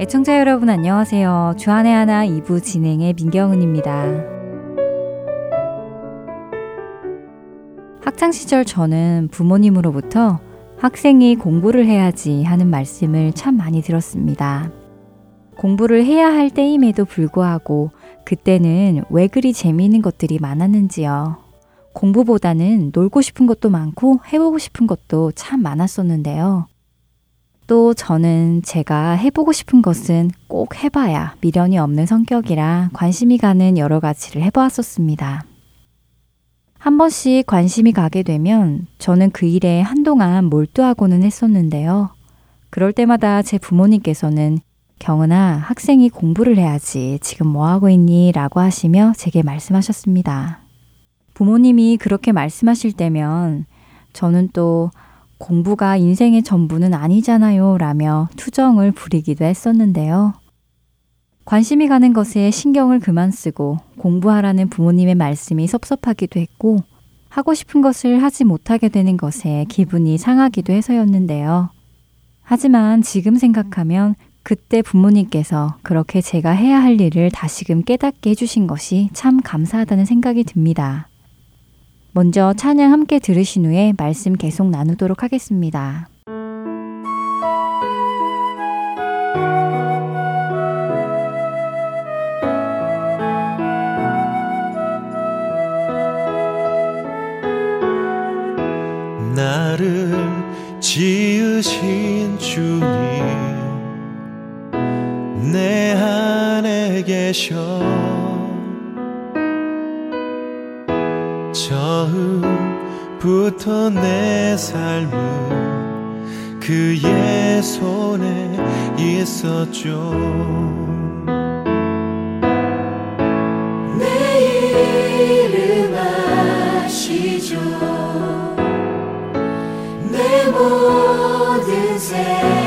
애청자 여러분 안녕하세요. 주안의 하나 2부 진행의 민경은입니다. 학창 시절 저는 부모님으로부터 학생이 공부를 해야지 하는 말씀을 참 많이 들었습니다. 공부를 해야 할 때임에도 불구하고 그때는 왜 그리 재미있는 것들이 많았는지요. 공부보다는 놀고 싶은 것도 많고 해보고 싶은 것도 참 많았었는데요. 또 저는 제가 해보고 싶은 것은 꼭 해봐야 미련이 없는 성격이라 관심이 가는 여러 가지를 해보았었습니다. 한 번씩 관심이 가게 되면 저는 그 일에 한동안 몰두하고는 했었는데요. 그럴 때마다 제 부모님께서는 경은아, 학생이 공부를 해야지. 지금 뭐 하고 있니? 라고 하시며 제게 말씀하셨습니다. 부모님이 그렇게 말씀하실 때면 저는 또 공부가 인생의 전부는 아니잖아요. 라며 투정을 부리기도 했었는데요. 관심이 가는 것에 신경을 그만 쓰고 공부하라는 부모님의 말씀이 섭섭하기도 했고 하고 싶은 것을 하지 못하게 되는 것에 기분이 상하기도 해서였는데요. 하지만 지금 생각하면 그때 부모님께서 그렇게 제가 해야 할 일을 다시금 깨닫게 해주신 것이 참 감사하다는 생각이 듭니다. 먼저 찬양 함께 들으신 후에 말씀 계속 나누도록 하겠습니다. 나를 지으신 주님 내 안에 계셔 처음부터 내 삶은 그의 손에 있었죠. 내 이름 아시죠. 내 모든 생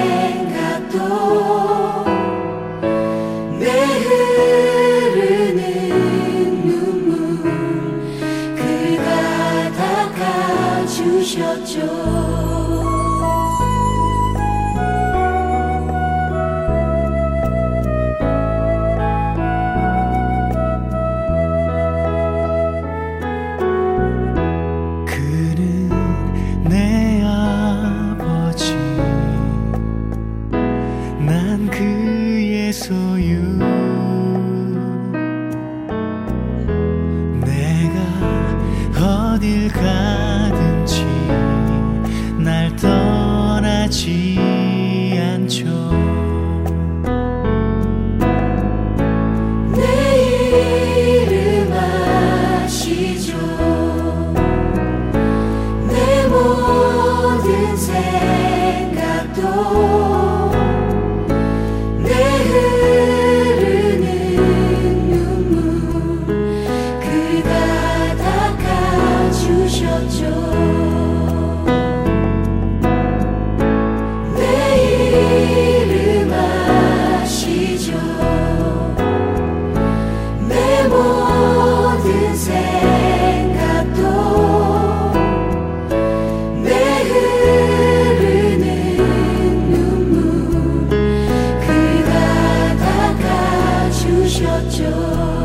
학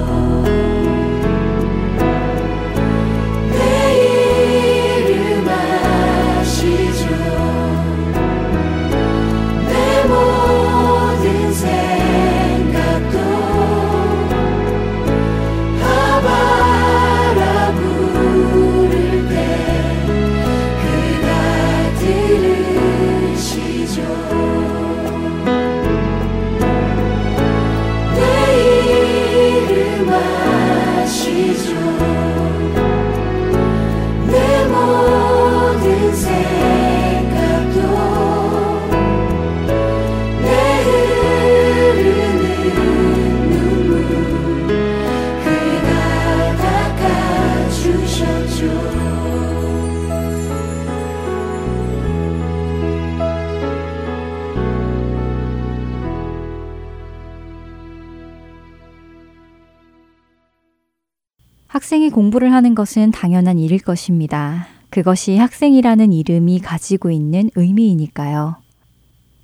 공부를 하는 것은 당연한 일일 것입니다. 그것이 학생이라는 이름이 가지고 있는 의미이니까요.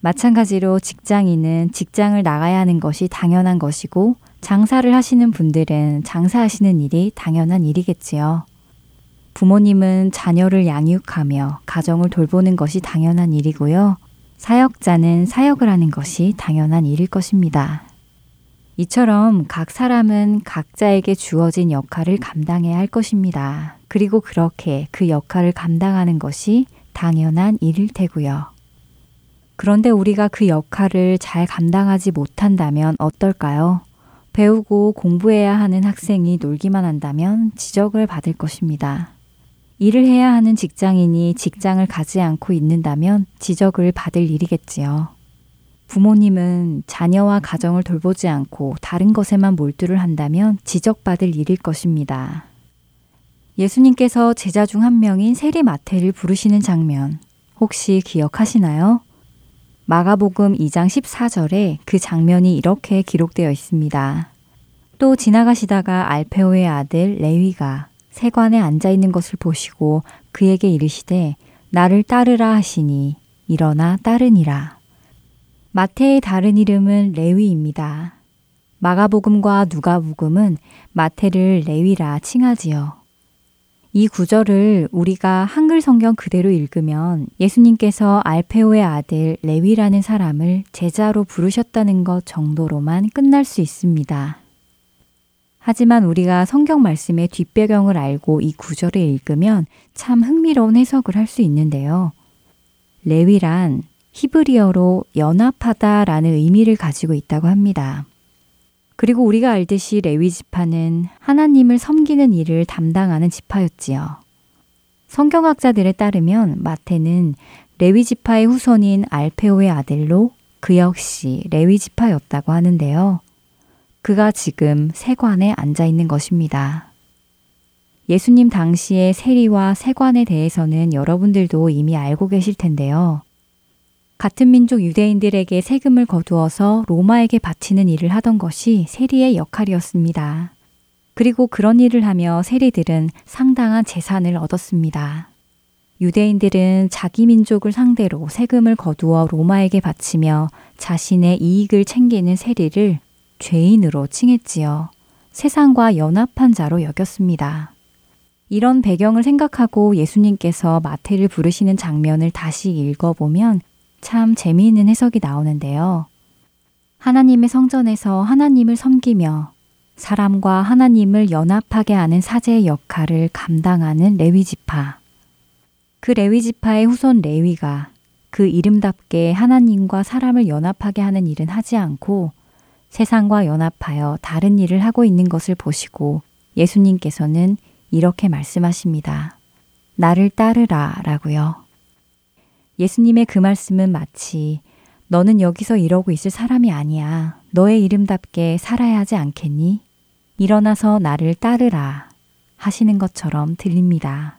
마찬가지로 직장인은 직장을 나가야 하는 것이 당연한 것이고 장사를 하시는 분들은 장사하시는 일이 당연한 일이겠지요. 부모님은 자녀를 양육하며 가정을 돌보는 것이 당연한 일이고요. 사역자는 사역을 하는 것이 당연한 일일 것입니다. 이처럼 각 사람은 각자에게 주어진 역할을 감당해야 할 것입니다. 그리고 그렇게 그 역할을 감당하는 것이 당연한 일일 테고요. 그런데 우리가 그 역할을 잘 감당하지 못한다면 어떨까요? 배우고 공부해야 하는 학생이 놀기만 한다면 지적을 받을 것입니다. 일을 해야 하는 직장인이 직장을 가지 않고 있는다면 지적을 받을 일이겠지요. 부모님은 자녀와 가정을 돌보지 않고 다른 것에만 몰두를 한다면 지적받을 일일 것입니다. 예수님께서 제자 중 한 명인 세리 마태를 부르시는 장면 혹시 기억하시나요? 마가복음 2장 14절에 그 장면이 이렇게 기록되어 있습니다. 또 지나가시다가 알페오의 아들 레위가 세관에 앉아 있는 것을 보시고 그에게 이르시되 나를 따르라 하시니 일어나 따르니라. 마태의 다른 이름은 레위입니다. 마가복음과 누가복음은 마태를 레위라 칭하지요. 이 구절을 우리가 한글 성경 그대로 읽으면 예수님께서 알페오의 아들 레위라는 사람을 제자로 부르셨다는 것 정도로만 끝날 수 있습니다. 하지만 우리가 성경 말씀의 뒷배경을 알고 이 구절을 읽으면 참 흥미로운 해석을 할 수 있는데요. 레위란 히브리어로 연합하다 라는 의미를 가지고 있다고 합니다. 그리고 우리가 알듯이 레위 지파는 하나님을 섬기는 일을 담당하는 지파였지요. 성경학자들에 따르면 마태는 레위 지파의 후손인 알페오의 아들로 그 역시 레위 지파였다고 하는데요. 그가 지금 세관에 앉아 있는 것입니다. 예수님 당시의 세리와 세관에 대해서는 여러분들도 이미 알고 계실 텐데요. 같은 민족 유대인들에게 세금을 거두어서 로마에게 바치는 일을 하던 것이 세리의 역할이었습니다. 그리고 그런 일을 하며 세리들은 상당한 재산을 얻었습니다. 유대인들은 자기 민족을 상대로 세금을 거두어 로마에게 바치며 자신의 이익을 챙기는 세리를 죄인으로 칭했지요. 세상과 연합한 자로 여겼습니다. 이런 배경을 생각하고 예수님께서 마태를 부르시는 장면을 다시 읽어보면 참 재미있는 해석이 나오는데요. 하나님의 성전에서 하나님을 섬기며 사람과 하나님을 연합하게 하는 사제의 역할을 감당하는 레위 지파. 그 레위 지파의 후손 레위가 그 이름답게 하나님과 사람을 연합하게 하는 일은 하지 않고 세상과 연합하여 다른 일을 하고 있는 것을 보시고 예수님께서는 이렇게 말씀하십니다. 나를 따르라 라고요. 예수님의 그 말씀은 마치 너는 여기서 이러고 있을 사람이 아니야. 너의 이름답게 살아야 하지 않겠니? 일어나서 나를 따르라 하시는 것처럼 들립니다.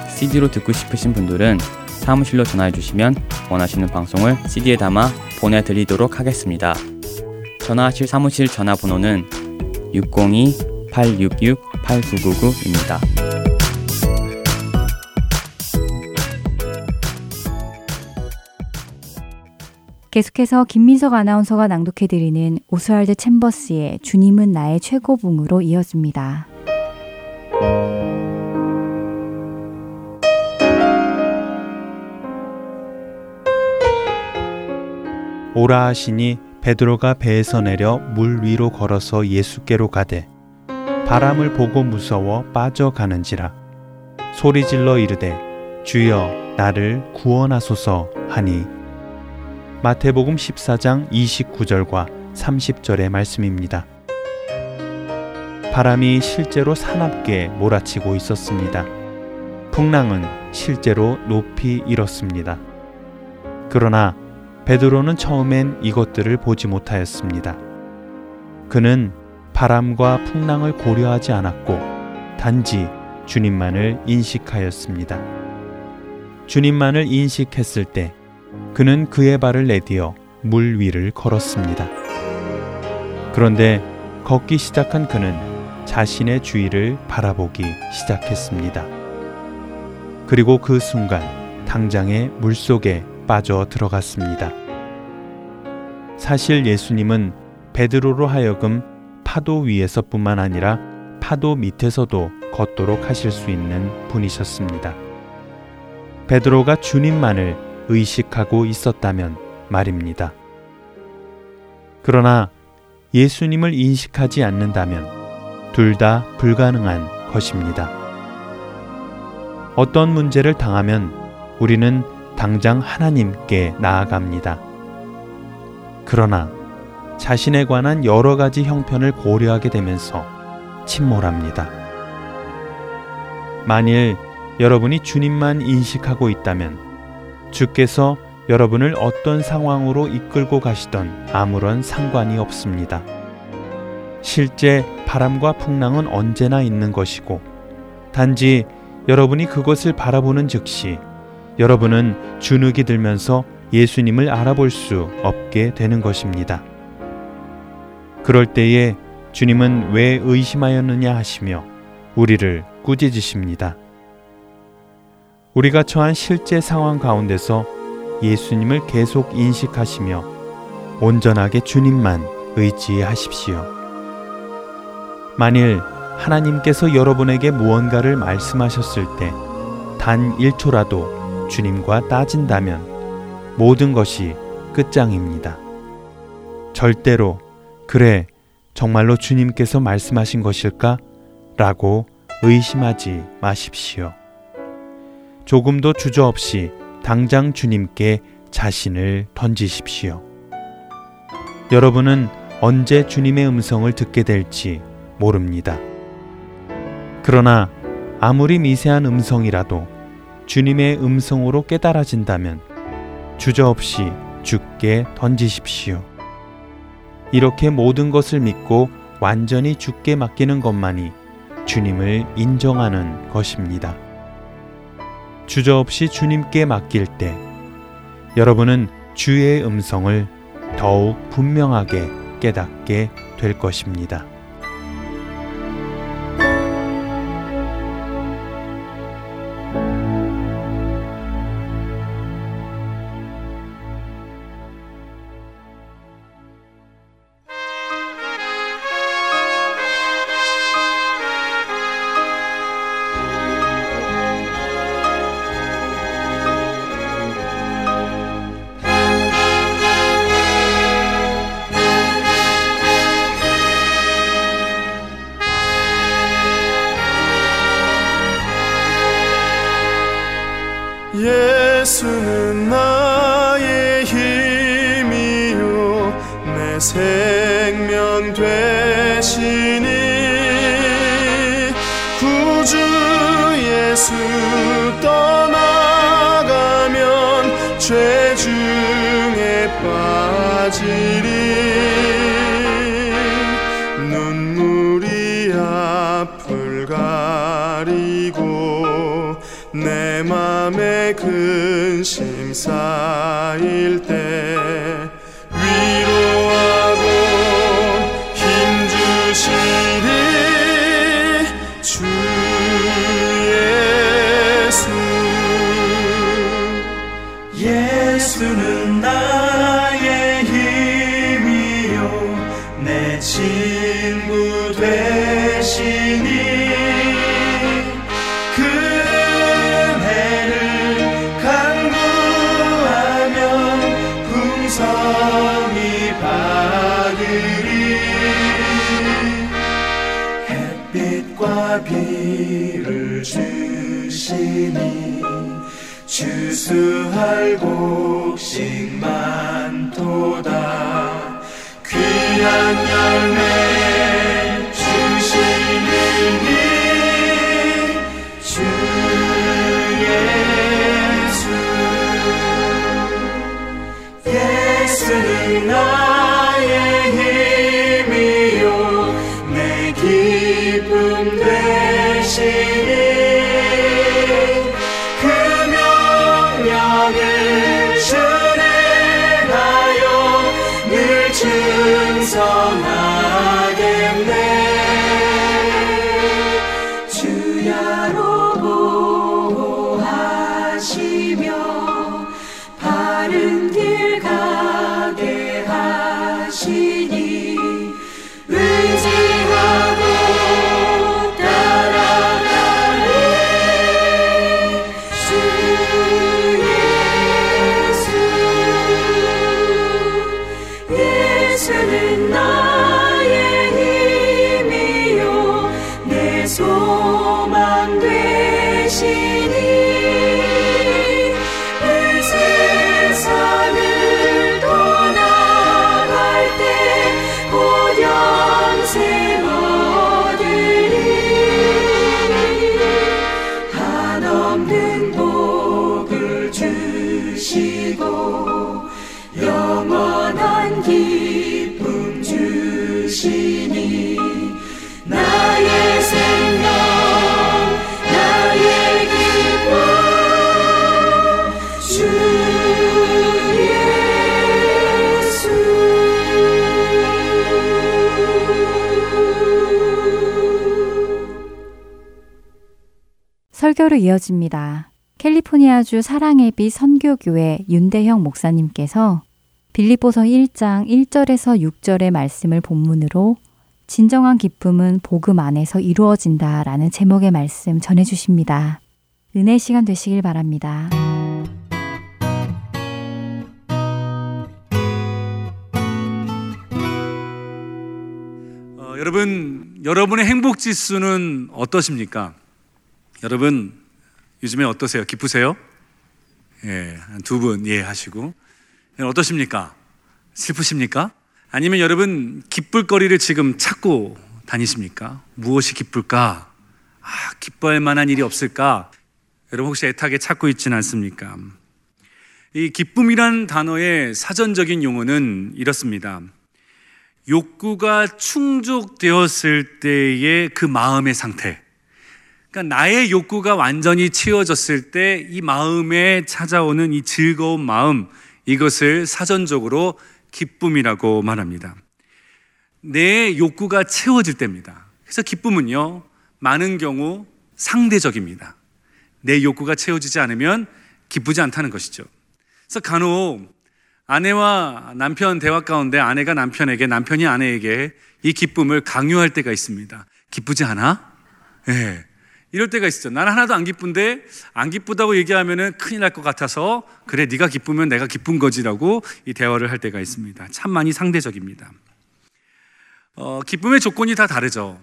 CD로 듣고 싶으신 분들은 사무실로 전화해 주시면 원하시는 방송을 CD에 담아 보내드리도록 하겠습니다. 전화하실 사무실 전화번호는 602-866-8999입니다. 계속해서 김민석 아나운서가 낭독해드리는 오스왈드 챔버스의 주님은 나의 최고봉으로 이어집니다. 오라 하시니 베드로가 배에서 내려 물 위로 걸어서 예수께로 가되 바람을 보고 무서워 빠져가는지라 소리 질러 이르되 주여 나를 구원하소서 하니 마태복음 14장 29절과 30절의 말씀입니다. 바람이 실제로 사납게 몰아치고 있었습니다. 풍랑은 실제로 높이 일었습니다. 그러나 베드로는 처음엔 이것들을 보지 못하였습니다. 그는 바람과 풍랑을 고려하지 않았고 단지 주님만을 인식하였습니다. 주님만을 인식했을 때 그는 그의 발을 내디어 물 위를 걸었습니다. 그런데 걷기 시작한 그는 자신의 주위를 바라보기 시작했습니다. 그리고 그 순간 당장에 물 속에 빠져 들어갔습니다. 사실 예수님은 베드로로 하여금 파도 위에서뿐만 아니라 파도 밑에서도 걷도록 하실 수 있는 분이셨습니다. 베드로가 주님만을 의식하고 있었다면 말입니다. 그러나 예수님을 인식하지 않는다면 둘 다 불가능한 것입니다. 어떤 문제를 당하면 우리는 당장 하나님께 나아갑니다. 그러나 자신에 관한 여러 가지 형편을 고려하게 되면서 침몰합니다. 만일 여러분이 주님만 인식하고 있다면 주께서 여러분을 어떤 상황으로 이끌고 가시던 아무런 상관이 없습니다. 실제 바람과 풍랑은 언제나 있는 것이고 단지 여러분이 그것을 바라보는 즉시 여러분은 주눅이 들면서 예수님을 알아볼 수 없게 되는 것입니다. 그럴 때에 주님은 왜 의심하였느냐 하시며 우리를 꾸짖으십니다. 우리가 처한 실제 상황 가운데서 예수님을 계속 인식하시며 온전하게 주님만 의지하십시오. 만일 하나님께서 여러분에게 무언가를 말씀하셨을 때 단 1초라도 주님과 따진다면 모든 것이 끝장입니다. 절대로 그래 정말로 주님께서 말씀하신 것일까? 라고 의심하지 마십시오. 조금도 주저없이 당장 주님께 자신을 던지십시오. 여러분은 언제 주님의 음성을 듣게 될지 모릅니다. 그러나 아무리 미세한 음성이라도 주님의 음성으로 깨달아진다면 주저없이 죽게 던지십시오. 이렇게 모든 것을 믿고 완전히 죽게 맡기는 것만이 주님을 인정하는 것입니다. 주저없이 주님께 맡길 때 여러분은 주의 음성을 더욱 분명하게 깨닫게 될 것입니다. 비를 주시니 주수할 곡식 많도다. 귀한 열매 설교로 이어집니다. 캘리포니아주 사랑의 빛 선교교회 윤대형 목사님께서 빌립보서 1장 1절에서 6절의 말씀을 본문으로 진정한 기쁨은 복음 안에서 이루어진다 라는 제목의 말씀 전해 주십니다. 은혜 시간 되시길 바랍니다. 어, 여러분, 여러분의 행복 지수는 어떠십니까? 여러분, 요즘에 어떠세요? 기쁘세요? 예, 두 분 이해하시고. 어떠십니까? 슬프십니까? 아니면 여러분, 기쁠 거리를 지금 찾고 다니십니까? 무엇이 기쁠까? 아, 기뻐할 만한 일이 없을까? 여러분 혹시 애타게 찾고 있지는 않습니까? 이 기쁨이란 단어의 사전적인 용어는 이렇습니다. 욕구가 충족되었을 때의 그 마음의 상태. 그러니까 나의 욕구가 완전히 채워졌을 때 이 마음에 찾아오는 이 즐거운 마음, 이것을 사전적으로 기쁨이라고 말합니다. 내 욕구가 채워질 때입니다. 그래서 기쁨은요, 많은 경우 상대적입니다. 내 욕구가 채워지지 않으면 기쁘지 않다는 것이죠. 그래서 간혹 아내와 남편 대화 가운데 아내가 남편에게 남편이 아내에게 이 기쁨을 강요할 때가 있습니다. 기쁘지 않아? 예. 네. 이럴 때가 있죠. 나는 하나도 안 기쁜데 안 기쁘다고 얘기하면은 큰일 날 것 같아서 그래 네가 기쁘면 내가 기쁜 거지라고 이 대화를 할 때가 있습니다. 참 많이 상대적입니다. 어, 기쁨의 조건이 다 다르죠.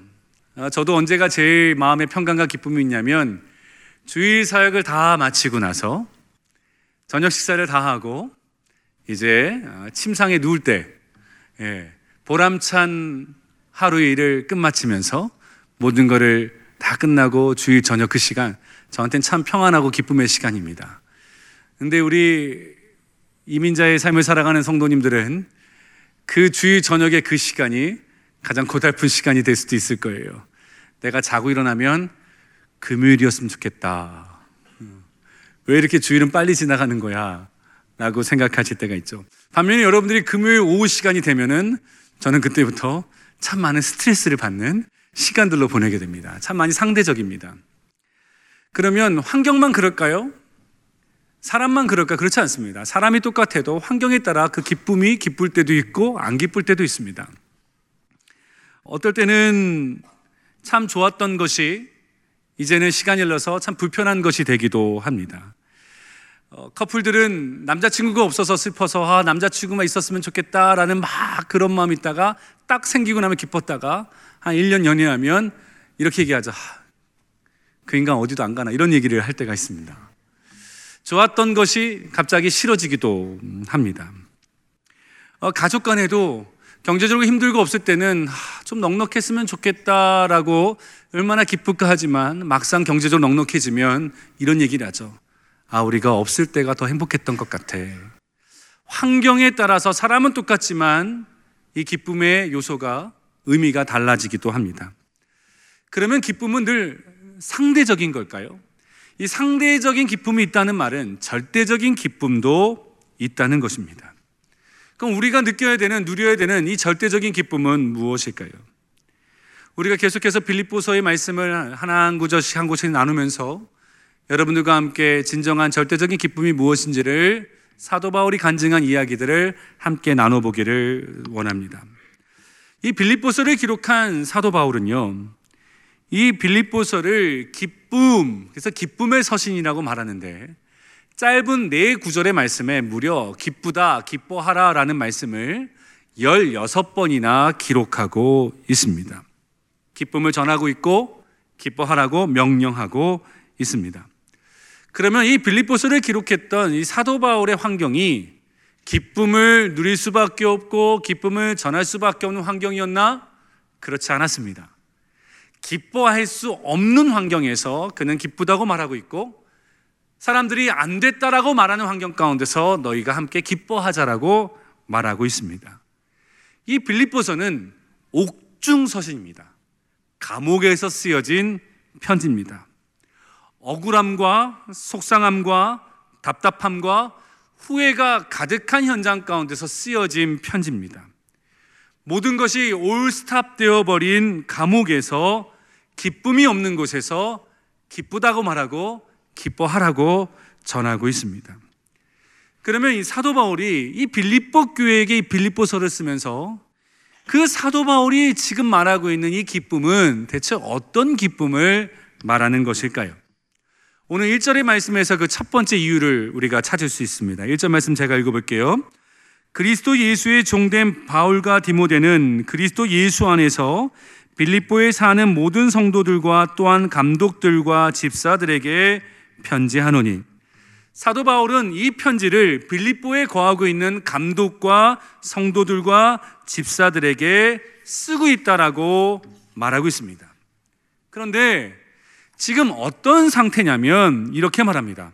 어, 저도 언제가 제일 마음의 평강과 기쁨이 있냐면 주일 사역을 다 마치고 나서 저녁 식사를 다 하고 이제 어, 침상에 누울 때 예, 보람찬 하루의 일을 끝마치면서 모든 것을 다 끝나고 주일 저녁 그 시간 저한테는 참 평안하고 기쁨의 시간입니다. 근데 우리 이민자의 삶을 살아가는 성도님들은 그 주일 저녁의 그 시간이 가장 고달픈 시간이 될 수도 있을 거예요. 내가 자고 일어나면 금요일이었으면 좋겠다. 왜 이렇게 주일은 빨리 지나가는 거야? 라고 생각하실 때가 있죠. 반면에 여러분들이 금요일 오후 시간이 되면은 저는 그때부터 참 많은 스트레스를 받는 시간들로 보내게 됩니다. 참 많이 상대적입니다. 그러면 환경만 그럴까요? 사람만 그럴까? 그렇지 않습니다. 사람이 똑같아도 환경에 따라 그 기쁨이 기쁠 때도 있고 안 기쁠 때도 있습니다. 어떨 때는 참 좋았던 것이 이제는 시간이 흘러서 참 불편한 것이 되기도 합니다. 어, 커플들은 남자친구가 없어서 슬퍼서 아, 남자친구만 있었으면 좋겠다라는 막 그런 마음이 있다가 딱 생기고 나면 기뻤다가 한 1년 연애하면 이렇게 얘기하죠. 아, 그 인간 어디도 안 가나 이런 얘기를 할 때가 있습니다. 좋았던 것이 갑자기 싫어지기도 합니다. 어, 가족 간에도 경제적으로 힘들고 없을 때는 아, 좀 넉넉했으면 좋겠다라고 얼마나 기쁠까 하지만 막상 경제적으로 넉넉해지면 이런 얘기를 하죠. 아, 우리가 없을 때가 더 행복했던 것 같아. 환경에 따라서 사람은 똑같지만 이 기쁨의 요소가 의미가 달라지기도 합니다. 그러면 기쁨은 늘 상대적인 걸까요? 이 상대적인 기쁨이 있다는 말은 절대적인 기쁨도 있다는 것입니다. 그럼 우리가 느껴야 되는, 누려야 되는 이 절대적인 기쁨은 무엇일까요? 우리가 계속해서 빌립보서의 말씀을 하나 한 구절씩 한 구절씩 나누면서 여러분들과 함께 진정한 절대적인 기쁨이 무엇인지를 사도 바울이 간증한 이야기들을 함께 나눠보기를 원합니다. 이 빌립보서를 기록한 사도 바울은요, 이 빌립보서를 기쁨, 그래서 기쁨의 서신이라고 말하는데, 짧은 네 구절의 말씀에 무려 기쁘다, 기뻐하라 라는 말씀을 16번이나 기록하고 있습니다. 기쁨을 전하고 있고, 기뻐하라고 명령하고 있습니다. 그러면 이 빌립보서를 기록했던 이 사도 바울의 환경이 기쁨을 누릴 수밖에 없고 기쁨을 전할 수밖에 없는 환경이었나? 그렇지 않았습니다. 기뻐할 수 없는 환경에서 그는 기쁘다고 말하고 있고 사람들이 안 됐다라고 말하는 환경 가운데서 너희가 함께 기뻐하자라고 말하고 있습니다. 이 빌립보서는 옥중서신입니다. 감옥에서 쓰여진 편지입니다. 억울함과 속상함과 답답함과 후회가 가득한 현장 가운데서 쓰여진 편지입니다. 모든 것이 올스탑 되어버린 감옥에서 기쁨이 없는 곳에서 기쁘다고 말하고 기뻐하라고 전하고 있습니다. 그러면 이 사도 바울이 이 빌립보 교회에게 이 빌립보서를 쓰면서 그 사도 바울이 지금 말하고 있는 이 기쁨은 대체 어떤 기쁨을 말하는 것일까요? 오늘 1절의 말씀에서 그 첫 번째 이유를 우리가 찾을 수 있습니다. 1절 말씀 제가 읽어볼게요. 그리스도 예수의 종된 바울과 디모데는 그리스도 예수 안에서 빌립보에 사는 모든 성도들과 또한 감독들과 집사들에게 편지하노니 사도 바울은 이 편지를 빌립보에 거하고 있는 감독과 성도들과 집사들에게 쓰고 있다라고 말하고 있습니다. 그런데 지금 어떤 상태냐면 이렇게 말합니다.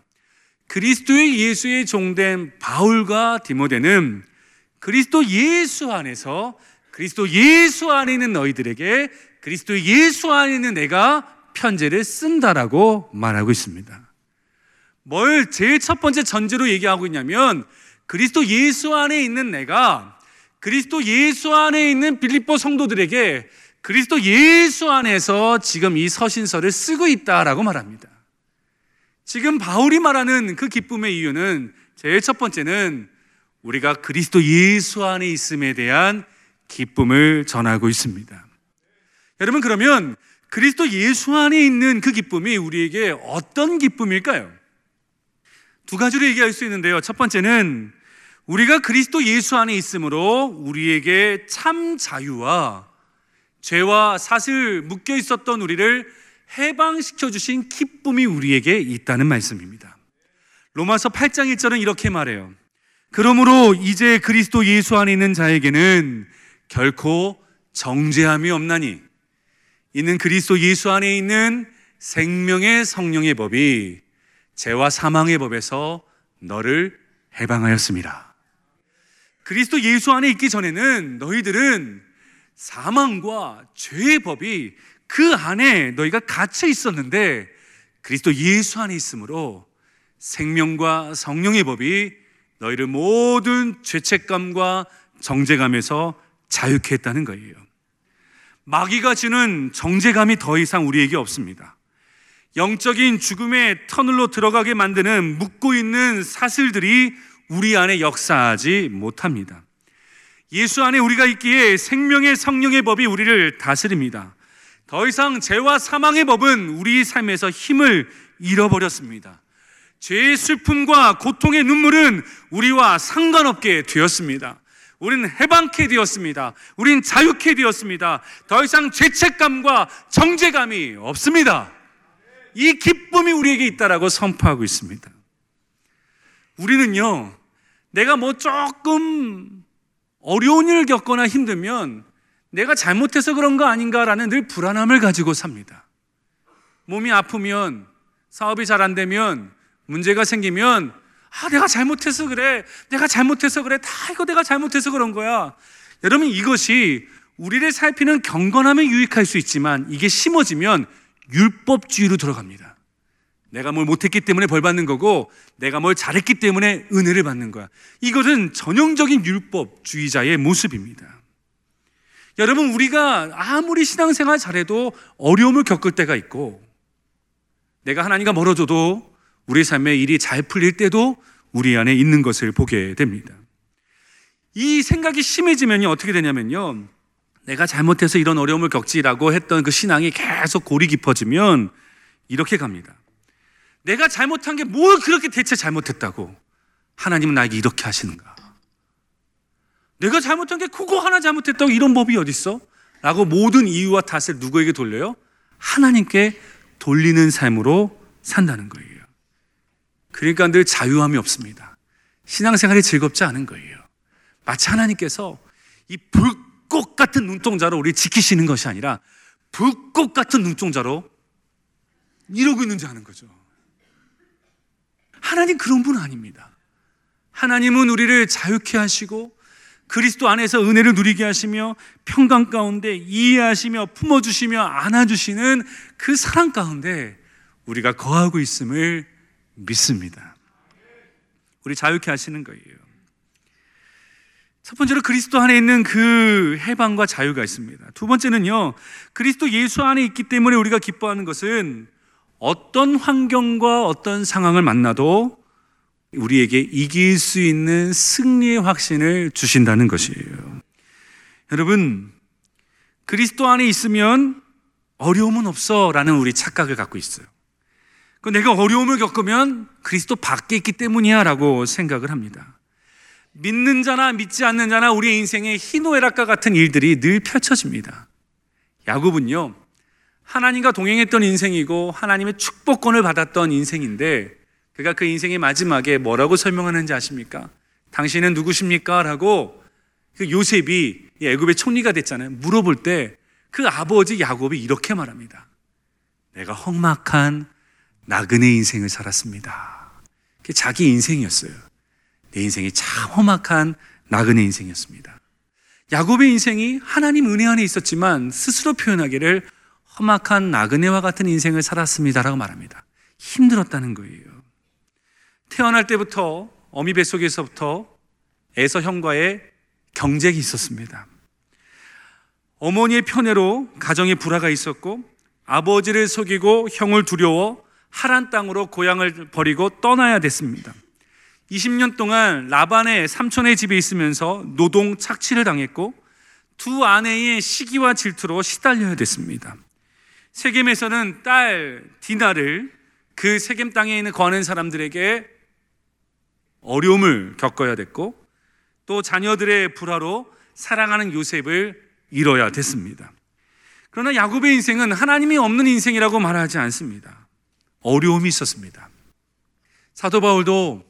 그리스도의 예수의 종된 바울과 디모데는 그리스도 예수 안에서 그리스도 예수 안에 있는 너희들에게 그리스도 예수 안에 있는 내가 편지를 쓴다라고 말하고 있습니다. 뭘 제일 첫 번째 전제로 얘기하고 있냐면 그리스도 예수 안에 있는 내가 그리스도 예수 안에 있는 빌립보 성도들에게 그리스도 예수 안에서 지금 이 서신서를 쓰고 있다라고 말합니다. 지금 바울이 말하는 그 기쁨의 이유는 제일 첫 번째는 우리가 그리스도 예수 안에 있음에 대한 기쁨을 전하고 있습니다. 여러분, 그러면 그리스도 예수 안에 있는 그 기쁨이 우리에게 어떤 기쁨일까요? 두 가지로 얘기할 수 있는데요. 첫 번째는 우리가 그리스도 예수 안에 있으므로 우리에게 참 자유와 죄와 사슬 묶여 있었던 우리를 해방시켜 주신 기쁨이 우리에게 있다는 말씀입니다. 로마서 8장 1절은 이렇게 말해요. 그러므로 이제 그리스도 예수 안에 있는 자에게는 결코 정죄함이 없나니 이는 그리스도 예수 안에 있는 생명의 성령의 법이 죄와 사망의 법에서 너를 해방하였습니다. 그리스도 예수 안에 있기 전에는 너희들은 사망과 죄의 법이 그 안에 너희가 갇혀 있었는데 그리스도 예수 안에 있으므로 생명과 성령의 법이 너희를 모든 죄책감과 정죄감에서 자유케 했다는 거예요. 마귀가 주는 정죄감이 더 이상 우리에게 없습니다. 영적인 죽음의 터널로 들어가게 만드는 묻고 있는 사슬들이 우리 안에 역사하지 못합니다. 예수 안에 우리가 있기에 생명의 성령의 법이 우리를 다스립니다. 더 이상 죄와 사망의 법은 우리 삶에서 힘을 잃어버렸습니다. 죄의 슬픔과 고통의 눈물은 우리와 상관없게 되었습니다. 우리는 해방케 되었습니다. 우리는 자유케 되었습니다. 더 이상 죄책감과 정죄감이 없습니다. 이 기쁨이 우리에게 있다라고 선포하고 있습니다. 우리는요, 내가 뭐 조금 어려운 일을 겪거나 힘들면 내가 잘못해서 그런 거 아닌가라는 늘 불안함을 가지고 삽니다. 몸이 아프면 사업이 잘 안 되면 문제가 생기면 아, 내가 잘못해서 그래. 내가 잘못해서 그래. 다 이거 내가 잘못해서 그런 거야. 여러분 이것이 우리를 살피는 경건함에 유익할 수 있지만 이게 심어지면 율법주의로 들어갑니다. 내가 뭘 못했기 때문에 벌 받는 거고 내가 뭘 잘했기 때문에 은혜를 받는 거야. 이것은 전형적인 율법주의자의 모습입니다. 여러분 우리가 아무리 신앙생활 잘해도 어려움을 겪을 때가 있고 내가 하나님과 멀어져도 우리 삶의 일이 잘 풀릴 때도 우리 안에 있는 것을 보게 됩니다. 이 생각이 심해지면요 어떻게 되냐면요 내가 잘못해서 이런 어려움을 겪지라고 했던 그 신앙이 계속 골이 깊어지면 이렇게 갑니다. 내가 잘못한 게 뭘 그렇게 대체 잘못했다고 하나님은 나에게 이렇게 하시는가? 내가 잘못한 게 그거 하나 잘못했다고 이런 법이 어딨어? 라고 모든 이유와 탓을 누구에게 돌려요? 하나님께 돌리는 삶으로 산다는 거예요. 그러니까 늘 자유함이 없습니다. 신앙생활이 즐겁지 않은 거예요. 마치 하나님께서 이 불꽃 같은 눈동자로 우리 지키시는 것이 아니라 불꽃 같은 눈동자로 이러고 있는지 아는 거죠. 하나님 그런 분 아닙니다. 하나님은 우리를 자유케 하시고 그리스도 안에서 은혜를 누리게 하시며 평강 가운데 이해하시며 품어주시며 안아주시는 그 사랑 가운데 우리가 거하고 있음을 믿습니다. 우리 자유케 하시는 거예요. 첫 번째로 그리스도 안에 있는 그 해방과 자유가 있습니다. 두 번째는요, 그리스도 예수 안에 있기 때문에 우리가 기뻐하는 것은 어떤 환경과 어떤 상황을 만나도 우리에게 이길 수 있는 승리의 확신을 주신다는 것이에요. 여러분, 그리스도 안에 있으면 어려움은 없어 라는 우리 착각을 갖고 있어요. 그 내가 어려움을 겪으면 그리스도 밖에 있기 때문이야 라고 생각을 합니다. 믿는 자나 믿지 않는 자나 우리의 인생에 희노애락과 같은 일들이 늘 펼쳐집니다. 야곱은요, 하나님과 동행했던 인생이고 하나님의 축복권을 받았던 인생인데 그가 그 인생의 마지막에 뭐라고 설명하는지 아십니까? 당신은 누구십니까? 라고 그 요셉이 애굽의 총리가 됐잖아요. 물어볼 때 그 아버지 야곱이 이렇게 말합니다. 내가 험악한 나그네 인생을 살았습니다. 그게 자기 인생이었어요. 내 인생이 참 험악한 나그네 인생이었습니다. 야곱의 인생이 하나님 은혜 안에 있었지만 스스로 표현하기를 험악한 나그네와 같은 인생을 살았습니다라고 말합니다. 힘들었다는 거예요. 태어날 때부터 어미 뱃속에서부터 에서 형과의 경쟁이 있었습니다. 어머니의 편애로 가정에 불화가 있었고 아버지를 속이고 형을 두려워 하란 땅으로 고향을 버리고 떠나야 됐습니다. 20년 동안 라반의 삼촌의 집에 있으면서 노동 착취를 당했고 두 아내의 시기와 질투로 시달려야 됐습니다. 세겜에서는 딸 디나를 그 세겜 땅에 있는 거하는 사람들에게 어려움을 겪어야 됐고 또 자녀들의 불화로 사랑하는 요셉을 잃어야 됐습니다. 그러나 야곱의 인생은 하나님이 없는 인생이라고 말하지 않습니다. 어려움이 있었습니다. 사도 바울도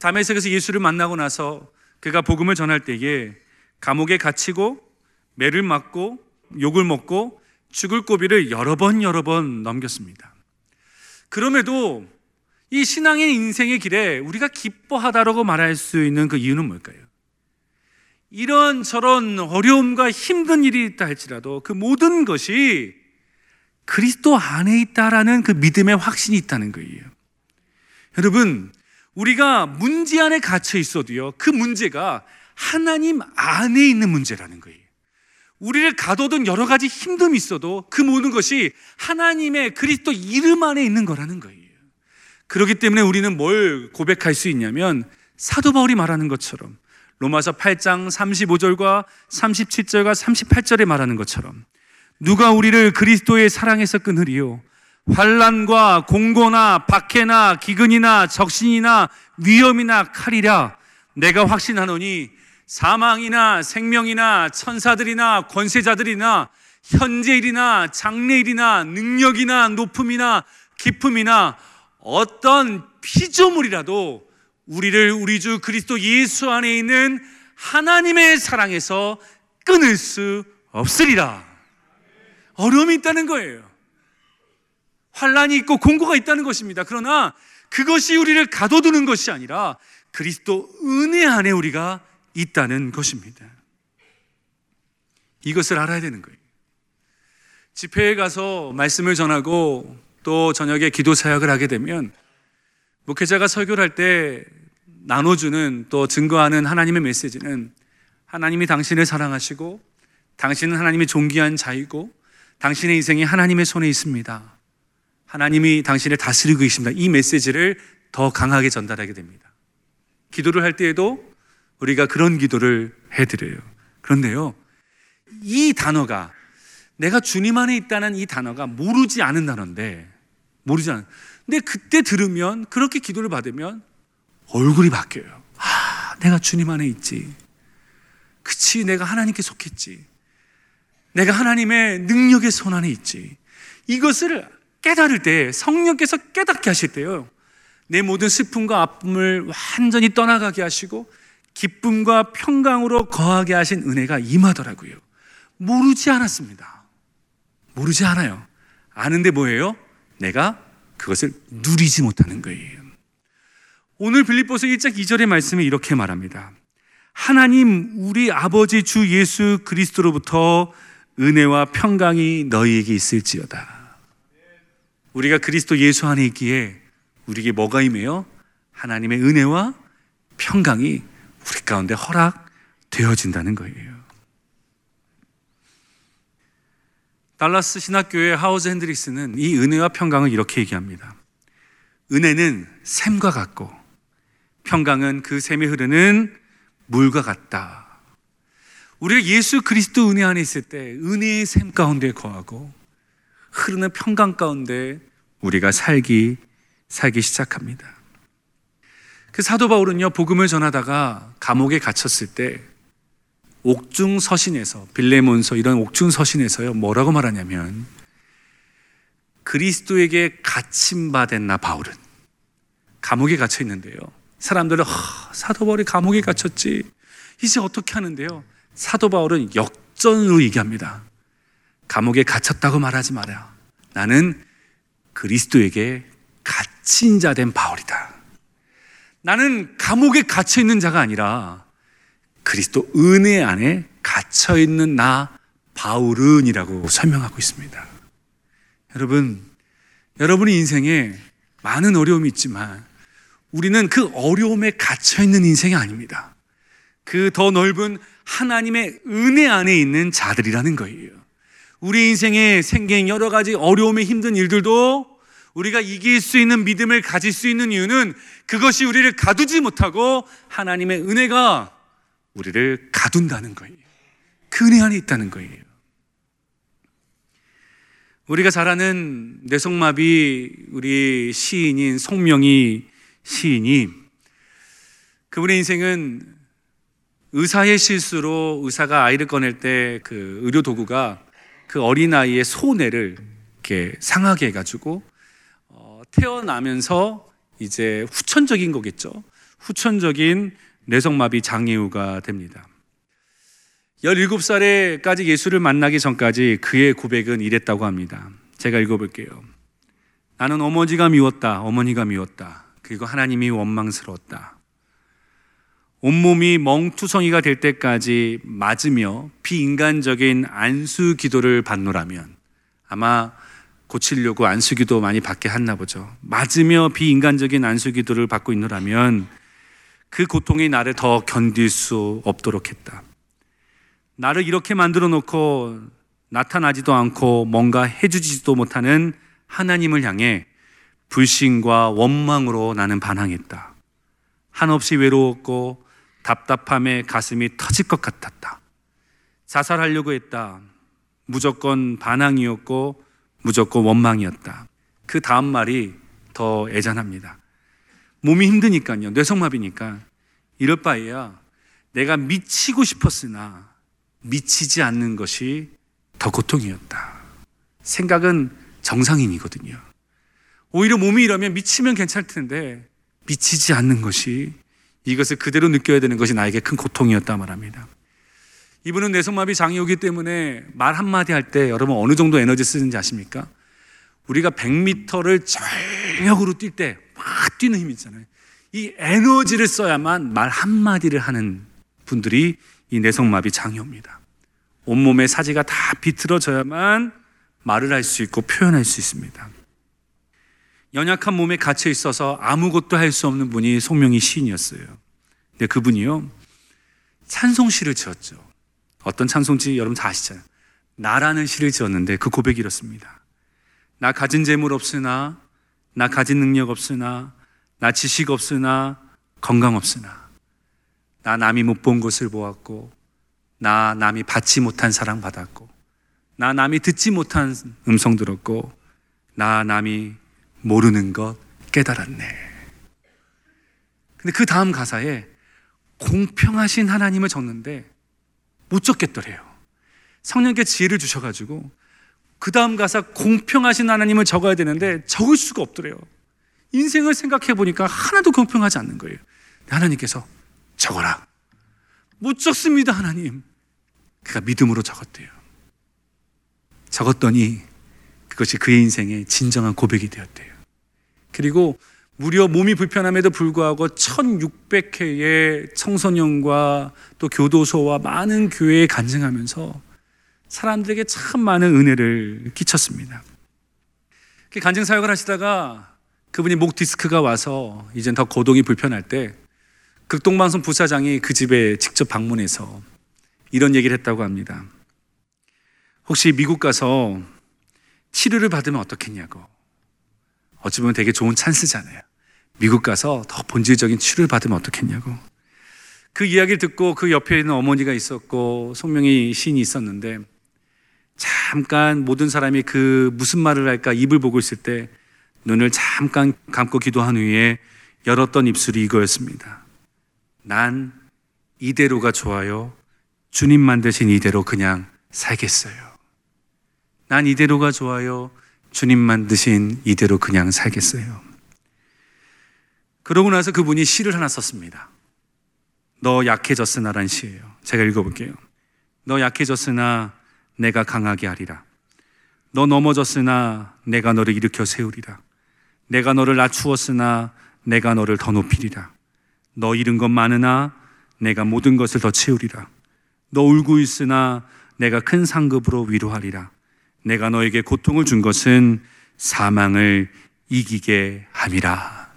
다메섹에서 예수를 만나고 나서 그가 복음을 전할 때에 감옥에 갇히고 매를 맞고 욕을 먹고 죽을 고비를 여러 번 여러 번 넘겼습니다. 그럼에도 이 신앙의 인생의 길에 우리가 기뻐하다라고 말할 수 있는 그 이유는 뭘까요? 이런 저런 어려움과 힘든 일이 있다 할지라도 그 모든 것이 그리스도 안에 있다라는 그 믿음의 확신이 있다는 거예요. 여러분, 우리가 문제 안에 갇혀 있어도요, 그 문제가 하나님 안에 있는 문제라는 거예요. 우리를 가둬둔 여러 가지 힘듦이 있어도 그 모든 것이 하나님의 그리스도 이름 안에 있는 거라는 거예요. 그렇기 때문에 우리는 뭘 고백할 수 있냐면 사도 바울이 말하는 것처럼 로마서 8장 35절과 37절과 38절에 말하는 것처럼 누가 우리를 그리스도의 사랑에서 끊으리요 환란과 공고나 박해나 기근이나 적신이나 위험이나 칼이라 내가 확신하노니 사망이나 생명이나 천사들이나 권세자들이나 현재일이나 장래일이나 능력이나 높음이나 기쁨이나 어떤 피조물이라도 우리를 우리 주 그리스도 예수 안에 있는 하나님의 사랑에서 끊을 수 없으리라. 어려움이 있다는 거예요. 환란이 있고 공고가 있다는 것입니다. 그러나 그것이 우리를 가둬두는 것이 아니라 그리스도 은혜 안에 우리가 있다는 것입니다. 이것을 알아야 되는 거예요. 집회에 가서 말씀을 전하고 또 저녁에 기도 사역을 하게 되면 목회자가 설교를 할 때 나눠주는 또 증거하는 하나님의 메시지는 하나님이 당신을 사랑하시고 당신은 하나님의 존귀한 자이고 당신의 인생이 하나님의 손에 있습니다. 하나님이 당신을 다스리고 계십니다. 이 메시지를 더 강하게 전달하게 됩니다. 기도를 할 때에도 우리가 그런 기도를 해드려요. 그런데요, 이 단어가 내가 주님 안에 있다는 이 단어가 모르지 않은 단어인데, 모르지 않은. 근데 그때 들으면, 그렇게 기도를 받으면 얼굴이 바뀌어요. 아, 내가 주님 안에 있지. 그치, 내가 하나님께 속했지. 내가 하나님의 능력의 손 안에 있지. 이것을 깨달을 때, 성령께서 깨닫게 하실 때요. 내 모든 슬픔과 아픔을 완전히 떠나가게 하시고, 기쁨과 평강으로 거하게 하신 은혜가 임하더라고요. 모르지 않았습니다. 모르지 않아요. 아는데 뭐예요? 내가 그것을 누리지 못하는 거예요. 오늘 빌립보서 1장 2절의 말씀에 이렇게 말합니다. 하나님 우리 아버지 주 예수 그리스도로부터 은혜와 평강이 너희에게 있을지어다. 우리가 그리스도 예수 안에 있기에 우리에게 뭐가 임해요? 하나님의 은혜와 평강이 우리 가운데 허락되어진다는 거예요. 달라스 신학교의 하우즈 핸드릭스는 이 은혜와 평강을 이렇게 얘기합니다. 은혜는 샘과 같고 평강은 그 샘이 흐르는 물과 같다. 우리가 예수 그리스도 은혜 안에 있을 때 은혜의 샘 가운데 거하고 흐르는 평강 가운데 우리가 살기 살기 시작합니다. 그 사도 바울은요 복음을 전하다가 감옥에 갇혔을 때 옥중 서신에서 빌레몬서 이런 옥중 서신에서요 뭐라고 말하냐면 그리스도에게 갇힌 바된나 바울은 감옥에 갇혀 있는데요. 사람들은 사도 바울이 감옥에 갇혔지 이제 어떻게 하는데요? 사도 바울은 역전으로 얘기합니다. 감옥에 갇혔다고 말하지 마라. 나는 그리스도에게 갇힌 자 된 바울이다. 나는 감옥에 갇혀 있는 자가 아니라 그리스도 은혜 안에 갇혀 있는 나 바울은이라고 설명하고 있습니다. 여러분, 여러분의 인생에 많은 어려움이 있지만 우리는 그 어려움에 갇혀 있는 인생이 아닙니다. 그 더 넓은 하나님의 은혜 안에 있는 자들이라는 거예요. 우리 인생에 생긴 여러 가지 어려움에 힘든 일들도 우리가 이길 수 있는 믿음을 가질 수 있는 이유는 그것이 우리를 가두지 못하고 하나님의 은혜가 우리를 가둔다는 거예요. 그 은혜 안에 있다는 거예요. 우리가 잘 아는 뇌성마비 우리 시인인 송명희 시인이 그분의 인생은 의사의 실수로 의사가 아이를 꺼낼 때 그 의료 도구가 그 어린아이의 소뇌를 이렇게 상하게 해가지고 어, 태어나면서 이제 후천적인 거겠죠. 후천적인 뇌성마비 장애우가 됩니다. 17살에까지 예수를 만나기 전까지 그의 고백은 이랬다고 합니다. 제가 읽어볼게요. 나는 어머니가 미웠다. 어머니가 미웠다. 그리고 하나님이 원망스러웠다. 온몸이 멍투성이가 될 때까지 맞으며 비인간적인 안수 기도를 받노라면 아마 고치려고 안수 기도 많이 받게 했나 보죠. 맞으며 비인간적인 안수 기도를 받고 있노라면 그 고통이 나를 더 견딜 수 없도록 했다. 나를 이렇게 만들어 놓고 나타나지도 않고 뭔가 해주지도 못하는 하나님을 향해 불신과 원망으로 나는 반항했다. 한없이 외로웠고 답답함에 가슴이 터질 것 같았다. 자살하려고 했다. 무조건 반항이었고 무조건 원망이었다. 그 다음 말이 더 애잔합니다. 몸이 힘드니까요. 뇌성마비니까. 이럴 바에야 내가 미치고 싶었으나 미치지 않는 것이 더 고통이었다. 생각은 정상인이거든요. 오히려 몸이 이러면 미치면 괜찮을 텐데 미치지 않는 것이 이것을 그대로 느껴야 되는 것이 나에게 큰 고통이었다 말합니다. 이분은 뇌성마비 장애우기 때문에 말 한마디 할 때 여러분 어느 정도 에너지 쓰는지 아십니까? 우리가 100m를 전력으로 뛸 때 막 뛰는 힘 있잖아요. 이 에너지를 써야만 말 한마디를 하는 분들이 이 뇌성마비 장애입니다. 온몸의 사지가 다 비틀어져야만 말을 할 수 있고 표현할 수 있습니다. 연약한 몸에 갇혀 있어서 아무것도 할 수 없는 분이 송명희 시인이었어요. 근데 그분이요, 찬송시를 지었죠. 어떤 찬송지 여러분 다 아시잖아요. 나라는 시를 지었는데 그 고백이 이렇습니다. 나 가진 재물 없으나, 나 가진 능력 없으나, 나 지식 없으나, 건강 없으나, 나 남이 못 본 것을 보았고, 나 남이 받지 못한 사랑 받았고, 나 남이 듣지 못한 음성 들었고, 나 남이 모르는 것 깨달았네. 근데 그 다음 가사에 공평하신 하나님을 적는데 못 적겠더래요. 성령께 지혜를 주셔가지고 그 다음 가사 공평하신 하나님을 적어야 되는데 적을 수가 없더래요. 인생을 생각해 보니까 하나도 공평하지 않는 거예요. 하나님께서 적어라. 못 적습니다, 하나님. 그가 믿음으로 적었대요. 적었더니 그것이 그의 인생의 진정한 고백이 되었대요. 그리고 무려 몸이 불편함에도 불구하고 1600회의 청소년과 또 교도소와 많은 교회에 간증하면서 사람들에게 참 많은 은혜를 끼쳤습니다. 간증 사역을 하시다가 그분이 목 디스크가 와서 이젠 더 거동이 불편할 때 극동방송 부사장이 그 집에 직접 방문해서 이런 얘기를 했다고 합니다. 혹시 미국 가서 치료를 받으면 어떻겠냐고. 어찌 보면 되게 좋은 찬스잖아요. 미국 가서 더 본질적인 치료를 받으면 어떻겠냐고. 그 이야기를 듣고 그 옆에 있는 어머니가 있었고 송명희 시인이 있었는데 잠깐 모든 사람이 그 무슨 말을 할까 입을 보고 있을 때 눈을 잠깐 감고 기도한 후에 열었던 입술이 이거였습니다. 난 이대로가 좋아요. 주님 만드신 이대로 그냥 살겠어요. 난 이대로가 좋아요. 주님 만드신 이대로 그냥 살겠어요. 그러고 나서 그분이 시를 하나 썼습니다. 너 약해졌으나란 시예요. 제가 읽어볼게요. 너 약해졌으나 내가 강하게 하리라. 너 넘어졌으나 내가 너를 일으켜 세우리라. 내가 너를 낮추었으나 내가 너를 더 높이리라. 너 잃은 것 많으나 내가 모든 것을 더 채우리라. 너 울고 있으나 내가 큰 상급으로 위로하리라. 내가 너에게 고통을 준 것은 사망을 이기게 함이라.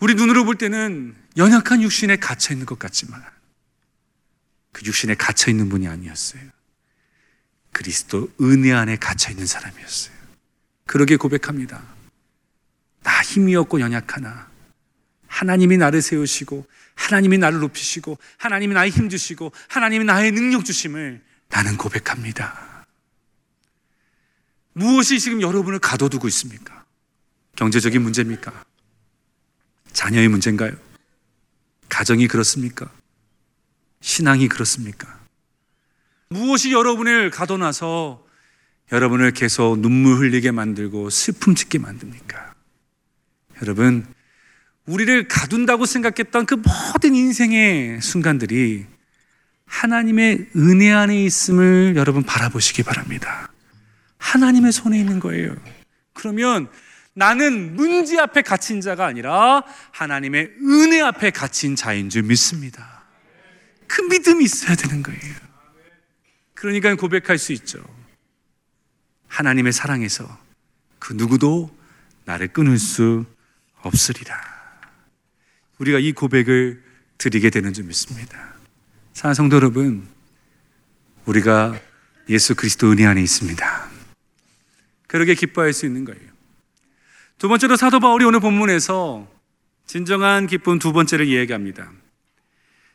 우리 눈으로 볼 때는 연약한 육신에 갇혀 있는 것 같지만 그 육신에 갇혀 있는 분이 아니었어요. 그리스도 은혜 안에 갇혀 있는 사람이었어요. 그러게 고백합니다. 나 힘이 없고 연약하나 하나님이 나를 세우시고 하나님이 나를 높이시고 하나님이 나의 힘 주시고 하나님이 나의 능력 주심을 나는 고백합니다. 무엇이 지금 여러분을 가둬두고 있습니까? 경제적인 문제입니까? 자녀의 문제인가요? 가정이 그렇습니까? 신앙이 그렇습니까? 무엇이 여러분을 가둬놔서 여러분을 계속 눈물 흘리게 만들고 슬픔 짓게 만듭니까? 여러분, 우리를 가둔다고 생각했던 그 모든 인생의 순간들이 하나님의 은혜 안에 있음을 여러분 바라보시기 바랍니다. 하나님의 손에 있는 거예요. 그러면 나는 문제 앞에 갇힌 자가 아니라 하나님의 은혜 앞에 갇힌 자인 줄 믿습니다. 그 믿음이 있어야 되는 거예요. 그러니까 고백할 수 있죠. 하나님의 사랑에서 그 누구도 나를 끊을 수 없으리라. 우리가 이 고백을 드리게 되는 줄 믿습니다. 사랑 성도 여러분, 우리가 예수 그리스도 은혜 안에 있습니다. 그러게 기뻐할 수 있는 거예요. 두 번째로 사도 바울이 오늘 본문에서 진정한 기쁨 두 번째를 이야기합니다.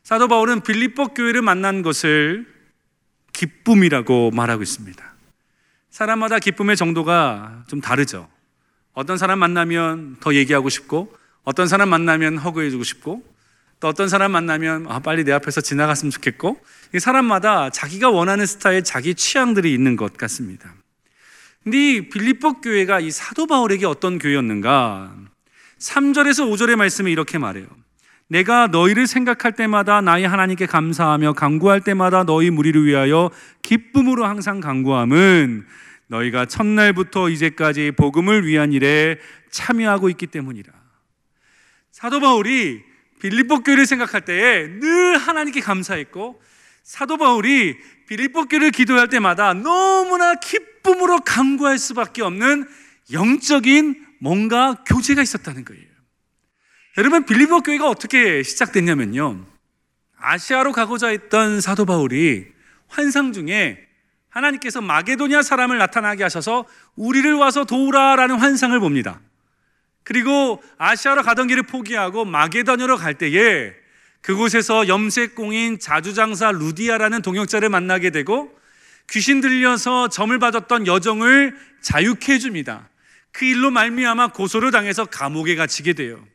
사도 바울은 빌립보 교회를 만난 것을 기쁨이라고 말하고 있습니다. 사람마다 기쁨의 정도가 좀 다르죠. 어떤 사람 만나면 더 얘기하고 싶고, 어떤 사람 만나면 허그해주고 싶고, 또 어떤 사람 만나면 아, 빨리 내 앞에서 지나갔으면 좋겠고, 사람마다 자기가 원하는 스타일, 자기 취향들이 있는 것 같습니다. 근데 이 빌립보 교회가 이 사도 바울에게 어떤 교회였는가? 3절에서 5절의 말씀이 이렇게 말해요. 내가 너희를 생각할 때마다 나의 하나님께 감사하며 강구할 때마다 너희 무리를 위하여 기쁨으로 항상 강구함은 너희가 첫날부터 이제까지 복음을 위한 일에 참여하고 있기 때문이라. 사도 바울이 빌립보 교회를 생각할 때에 늘 하나님께 감사했고 사도 바울이 빌립보 교회를 기도할 때마다 너무나 기쁨으로 간구할 수밖에 없는 영적인 뭔가 교제가 있었다는 거예요. 여러분 빌립보 교회가 어떻게 시작됐냐면요. 아시아로 가고자 했던 사도 바울이 환상 중에 하나님께서 마게도냐 사람을 나타나게 하셔서 우리를 와서 도우라라는 환상을 봅니다. 그리고 아시아로 가던 길을 포기하고 마게도냐로 갈 때에 그곳에서 염색공인 자주장사 루디아라는 동역자를 만나게 되고 귀신 들려서 점을 받았던 여정을 자유케 해줍니다. 그 일로 말미암아 고소를 당해서 감옥에 갇히게 돼요.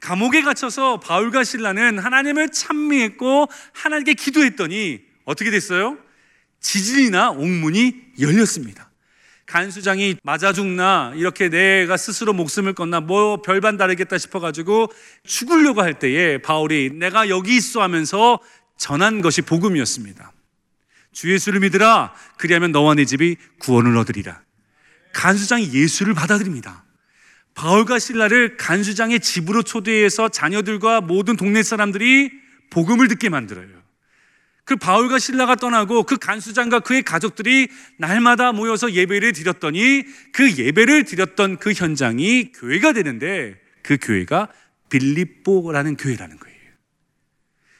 감옥에 갇혀서 바울과 신라는 하나님을 찬미했고 하나님께 기도했더니 어떻게 됐어요? 지진이나 옥문이 열렸습니다. 간수장이 맞아 죽나 이렇게 내가 스스로 목숨을 껐나 뭐 별반 다르겠다 싶어가지고 죽으려고 할 때에 바울이 내가 여기 있어 하면서 전한 것이 복음이었습니다. 주 예수를 믿으라 그리하면 너와 내 집이 구원을 얻으리라. 간수장이 예수를 받아들입니다. 바울과 신라를 간수장의 집으로 초대해서 자녀들과 모든 동네 사람들이 복음을 듣게 만들어요. 그 바울과 신라가 떠나고 그 간수장과 그의 가족들이 날마다 모여서 예배를 드렸더니 그 예배를 드렸던 그 현장이 교회가 되는데 그 교회가 빌립보라는 교회라는 거예요.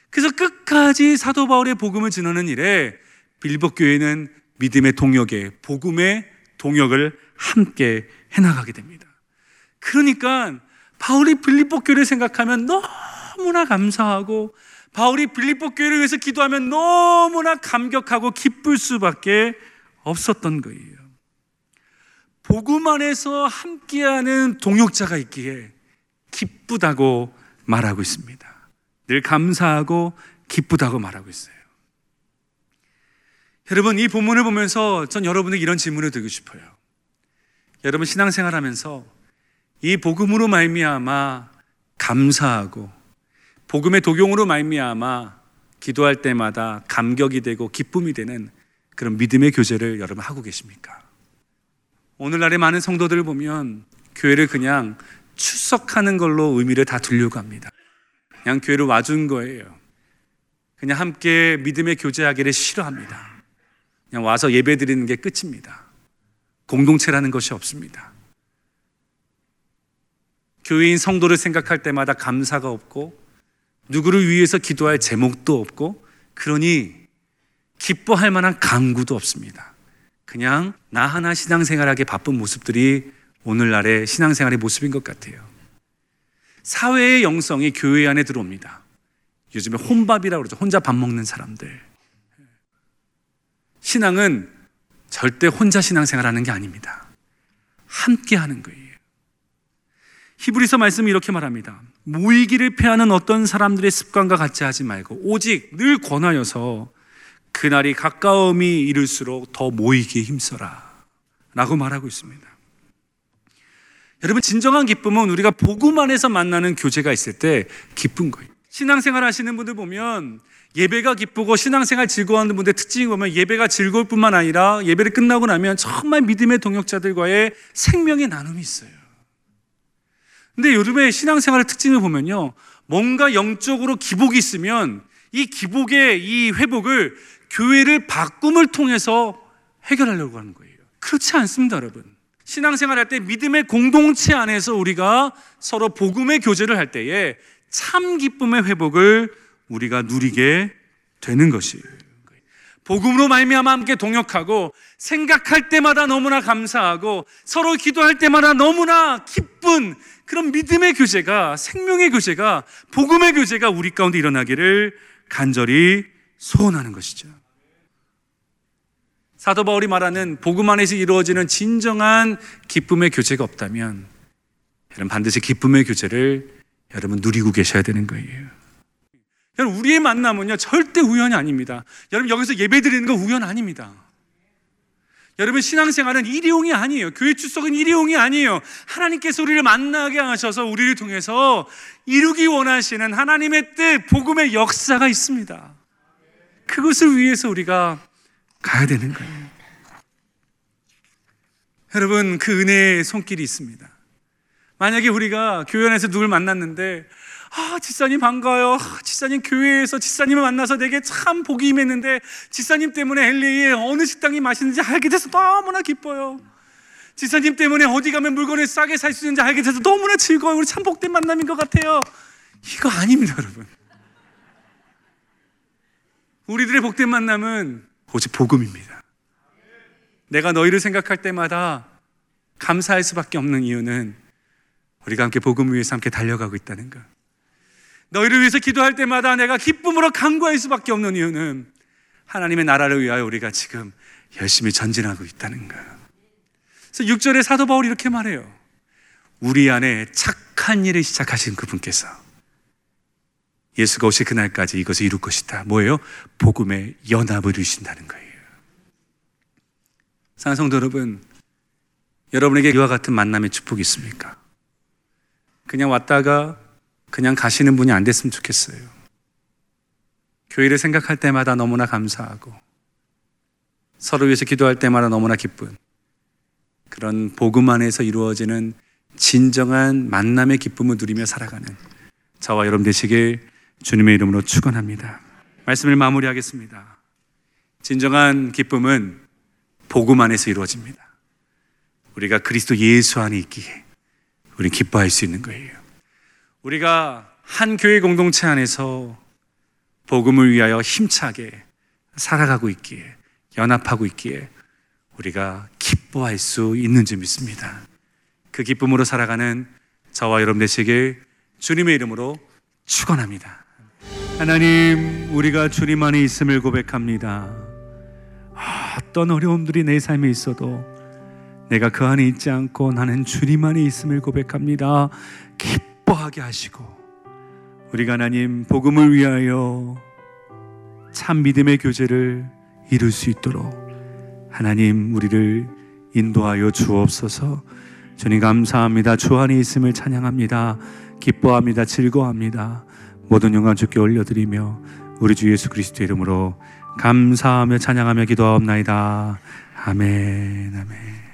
그래서 끝까지 사도 바울의 복음을 전하는 일에 빌립보 교회는 믿음의 동역에 복음의 동역을 함께 해나가게 됩니다. 그러니까 바울이 빌립보 교회를 생각하면 너무나 감사하고 바울이 빌립보 교회를 위해서 기도하면 너무나 감격하고 기쁠 수밖에 없었던 거예요. 복음 안에서 함께하는 동역자가 있기에 기쁘다고 말하고 있습니다. 늘 감사하고 기쁘다고 말하고 있어요. 여러분 이 본문을 보면서 전 여러분에게 이런 질문을 드리고 싶어요. 여러분 신앙생활 하면서 이 복음으로 말미암아 감사하고 복음의 독용으로 말미암아 기도할 때마다 감격이 되고 기쁨이 되는 그런 믿음의 교제를 여러분 하고 계십니까? 오늘날의 많은 성도들을 보면 교회를 그냥 출석하는 걸로 의미를 다 두려고 합니다. 그냥 교회를 와준 거예요. 그냥 함께 믿음의 교제하기를 싫어합니다. 그냥 와서 예배 드리는 게 끝입니다. 공동체라는 것이 없습니다. 교회인 성도를 생각할 때마다 감사가 없고 누구를 위해서 기도할 제목도 없고 그러니 기뻐할 만한 강구도 없습니다. 그냥 나 하나 신앙생활하기 바쁜 모습들이 오늘날의 신앙생활의 모습인 것 같아요. 사회의 영성이 교회 안에 들어옵니다. 요즘에 혼밥이라고 그러죠. 혼자 밥 먹는 사람들. 신앙은 절대 혼자 신앙생활 하는 게 아닙니다. 함께 하는 거예요. 히브리서 말씀이 이렇게 말합니다. 모이기를 패하는 어떤 사람들의 습관과 같이 하지 말고 오직 늘 권하여서 그날이 가까움이 이를수록 더 모이기에 힘써라. 라고 말하고 있습니다. 여러분 진정한 기쁨은 우리가 복음 안에서 만나는 교제가 있을 때 기쁜 거예요. 신앙생활 하시는 분들 보면 예배가 기쁘고 신앙생활 즐거워하는 분들 특징이 보면 예배가 즐거울 뿐만 아니라 예배를 끝나고 나면 정말 믿음의 동역자들과의 생명의 나눔이 있어요. 근데 요즘에 신앙생활의 특징을 보면요. 뭔가 영적으로 기복이 있으면 이 기복의 이 회복을 교회를 바꿈을 통해서 해결하려고 하는 거예요. 그렇지 않습니다, 여러분. 신앙생활 할 때 믿음의 공동체 안에서 우리가 서로 복음의 교제를 할 때에 참 기쁨의 회복을 우리가 누리게 되는 것이에요. 복음으로 말미암아 함께 동역하고 생각할 때마다 너무나 감사하고 서로 기도할 때마다 너무나 기쁜 그런 믿음의 교제가 생명의 교제가 복음의 교제가 우리 가운데 일어나기를 간절히 소원하는 것이죠. 사도 바울이 말하는 복음 안에서 이루어지는 진정한 기쁨의 교제가 없다면 여러분 반드시 기쁨의 교제를 여러분 누리고 계셔야 되는 거예요. 여러분 우리의 만남은요 절대 우연이 아닙니다. 여러분 여기서 예배 드리는 거 우연 아닙니다. 여러분 신앙생활은 일회용이 아니에요. 교회 출석은 일회용이 아니에요. 하나님께서 우리를 만나게 하셔서 우리를 통해서 이루기 원하시는 하나님의 뜻, 복음의 역사가 있습니다. 그것을 위해서 우리가 가야 되는 거예요. 여러분 그 은혜의 손길이 있습니다. 만약에 우리가 교회 안에서 누굴 만났는데 아, 지사님 반가워요. 아, 지사님 교회에서 지사님을 만나서 내게 참 복이 임했는데 지사님 때문에 LA에 어느 식당이 맛있는지 알게 돼서 너무나 기뻐요. 지사님 때문에 어디 가면 물건을 싸게 살 수 있는지 알게 돼서 너무나 즐거워요. 우리 참 복된 만남인 것 같아요. 이거 아닙니다, 여러분. 우리들의 복된 만남은 오직 복음입니다. 내가 너희를 생각할 때마다 감사할 수밖에 없는 이유는 우리가 함께 복음을 위해서 함께 달려가고 있다는 것. 너희를 위해서 기도할 때마다 내가 기쁨으로 간구할 수밖에 없는 이유는 하나님의 나라를 위하여 우리가 지금 열심히 전진하고 있다는 것. 그래서 6절에 사도 바울이 이렇게 말해요. 우리 안에 착한 일을 시작하신 그분께서 예수가 오실 그날까지 이것을 이룰 것이다. 뭐예요? 복음의 연합을 이루신다는 거예요. 사랑성도 여러분, 여러분에게 이와 같은 만남의 축복이 있습니까? 그냥 왔다가 그냥 가시는 분이 안 됐으면 좋겠어요. 교회를 생각할 때마다 너무나 감사하고 서로 위해서 기도할 때마다 너무나 기쁜 그런 복음 안에서 이루어지는 진정한 만남의 기쁨을 누리며 살아가는 저와 여러분 되시길 주님의 이름으로 축원합니다. 말씀을 마무리하겠습니다. 진정한 기쁨은 복음 안에서 이루어집니다. 우리가 그리스도 예수 안에 있기에 우리 기뻐할 수 있는 거예요. 우리가 한 교회 공동체 안에서 복음을 위하여 힘차게 살아가고 있기에 연합하고 있기에 우리가 기뻐할 수 있는 줄 믿습니다. 그 기쁨으로 살아가는 저와 여러분 되시길 주님의 이름으로 축원합니다. 하나님, 우리가 주님 안에 있음을 고백합니다. 아, 어떤 어려움들이 내 삶에 있어도 내가 그 안에 있지 않고 나는 주님 안에 있음을 고백합니다. 기뻐 하게 하시고 우리가 하나님 복음을 위하여 참 믿음의 교제를 이룰 수 있도록 하나님 우리를 인도하여 주옵소서. 주님 감사합니다. 주 안에 있음을 찬양합니다. 기뻐합니다. 즐거워합니다. 모든 영광 주께 올려드리며 우리 주 예수 그리스도 이름으로 감사하며 찬양하며 기도하옵나이다. 아멘. 아멘.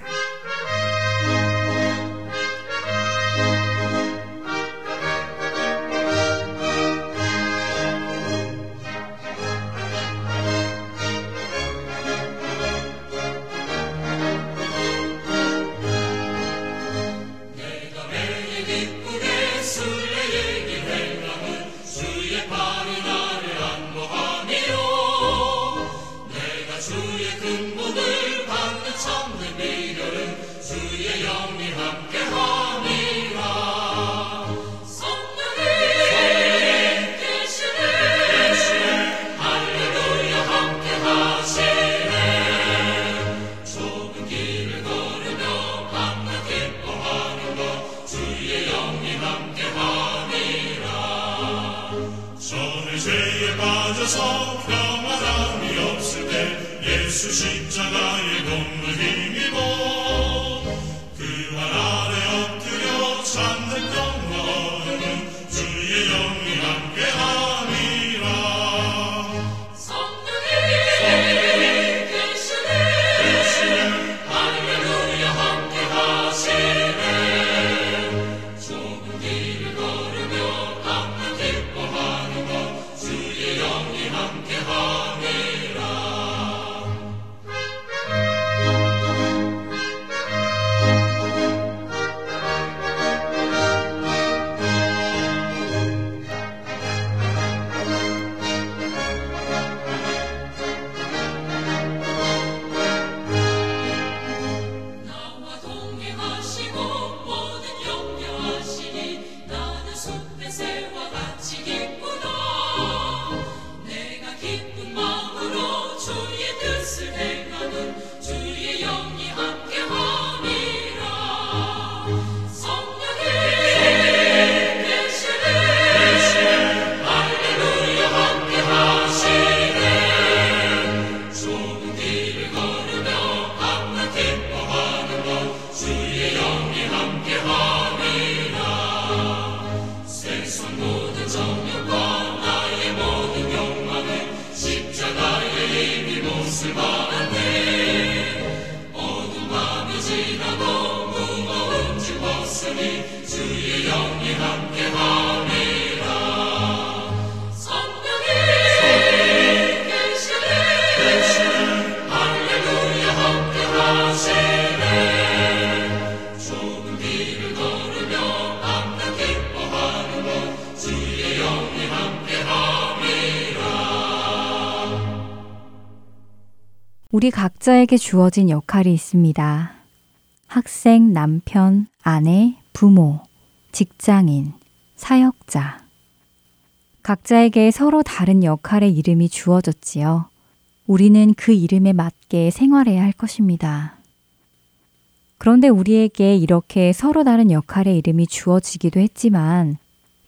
우리 각자에게 주어진 역할이 있습니다. 학생, 남편, 아내, 부모, 직장인, 사역자. 각자에게 서로 다른 역할의 이름이 주어졌지요. 우리는 그 이름에 맞게 생활해야 할 것입니다. 그런데 우리에게 이렇게 서로 다른 역할의 이름이 주어지기도 했지만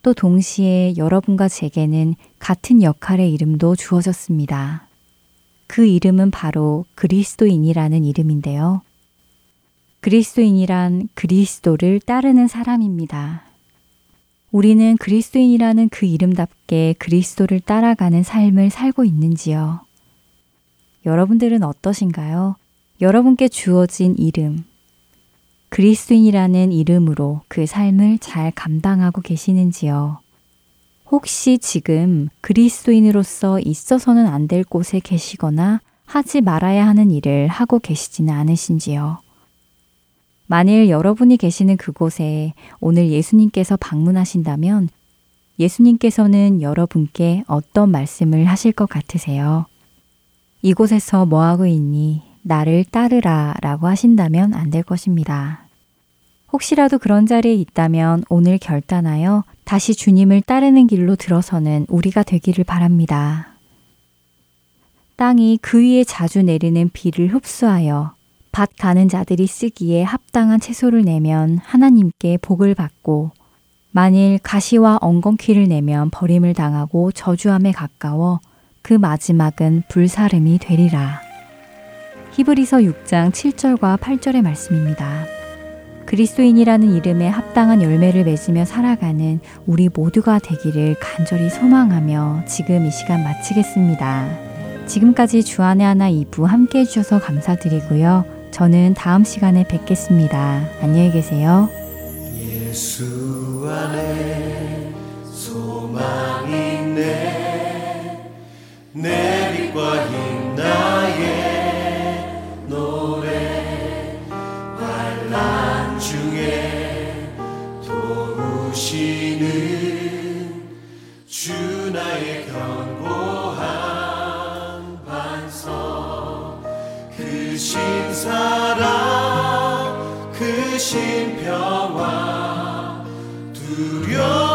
또 동시에 여러분과 제게는 같은 역할의 이름도 주어졌습니다. 그 이름은 바로 그리스도인이라는 이름인데요. 그리스도인이란 그리스도를 따르는 사람입니다. 우리는 그리스도인이라는 그 이름답게 그리스도를 따라가는 삶을 살고 있는지요? 여러분들은 어떠신가요? 여러분께 주어진 이름, 그리스도인이라는 이름으로 그 삶을 잘 감당하고 계시는지요? 혹시 지금 그리스도인으로서 있어서는 안 될 곳에 계시거나 하지 말아야 하는 일을 하고 계시지는 않으신지요? 만일 여러분이 계시는 그곳에 오늘 예수님께서 방문하신다면 예수님께서는 여러분께 어떤 말씀을 하실 것 같으세요? 이곳에서 뭐하고 있니? 나를 따르라 라고 하신다면 안 될 것입니다. 혹시라도 그런 자리에 있다면 오늘 결단하여 다시 주님을 따르는 길로 들어서는 우리가 되기를 바랍니다. 땅이 그 위에 자주 내리는 비를 흡수하여 밭 가는 자들이 쓰기에 합당한 채소를 내면 하나님께 복을 받고 만일 가시와 엉겅퀴를 내면 버림을 당하고 저주함에 가까워 그 마지막은 불사름이 되리라. 히브리서 6장 7절과 8절의 말씀입니다. 그리스도인이라는 이름에 합당한 열매를 맺으며 살아가는 우리 모두가 되기를 간절히 소망하며 지금 이 시간 마치겠습니다. 지금까지 주안의 하나 2부 함께 해주셔서 감사드리고요. 저는 다음 시간에 뵙겠습니다. 안녕히 계세요. 예수 안에 소망이 있네 내 빛과 힘 나의 노래 환란 중에 도우시는 주 나의 견 사랑 그 신평화 두려움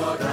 Lord.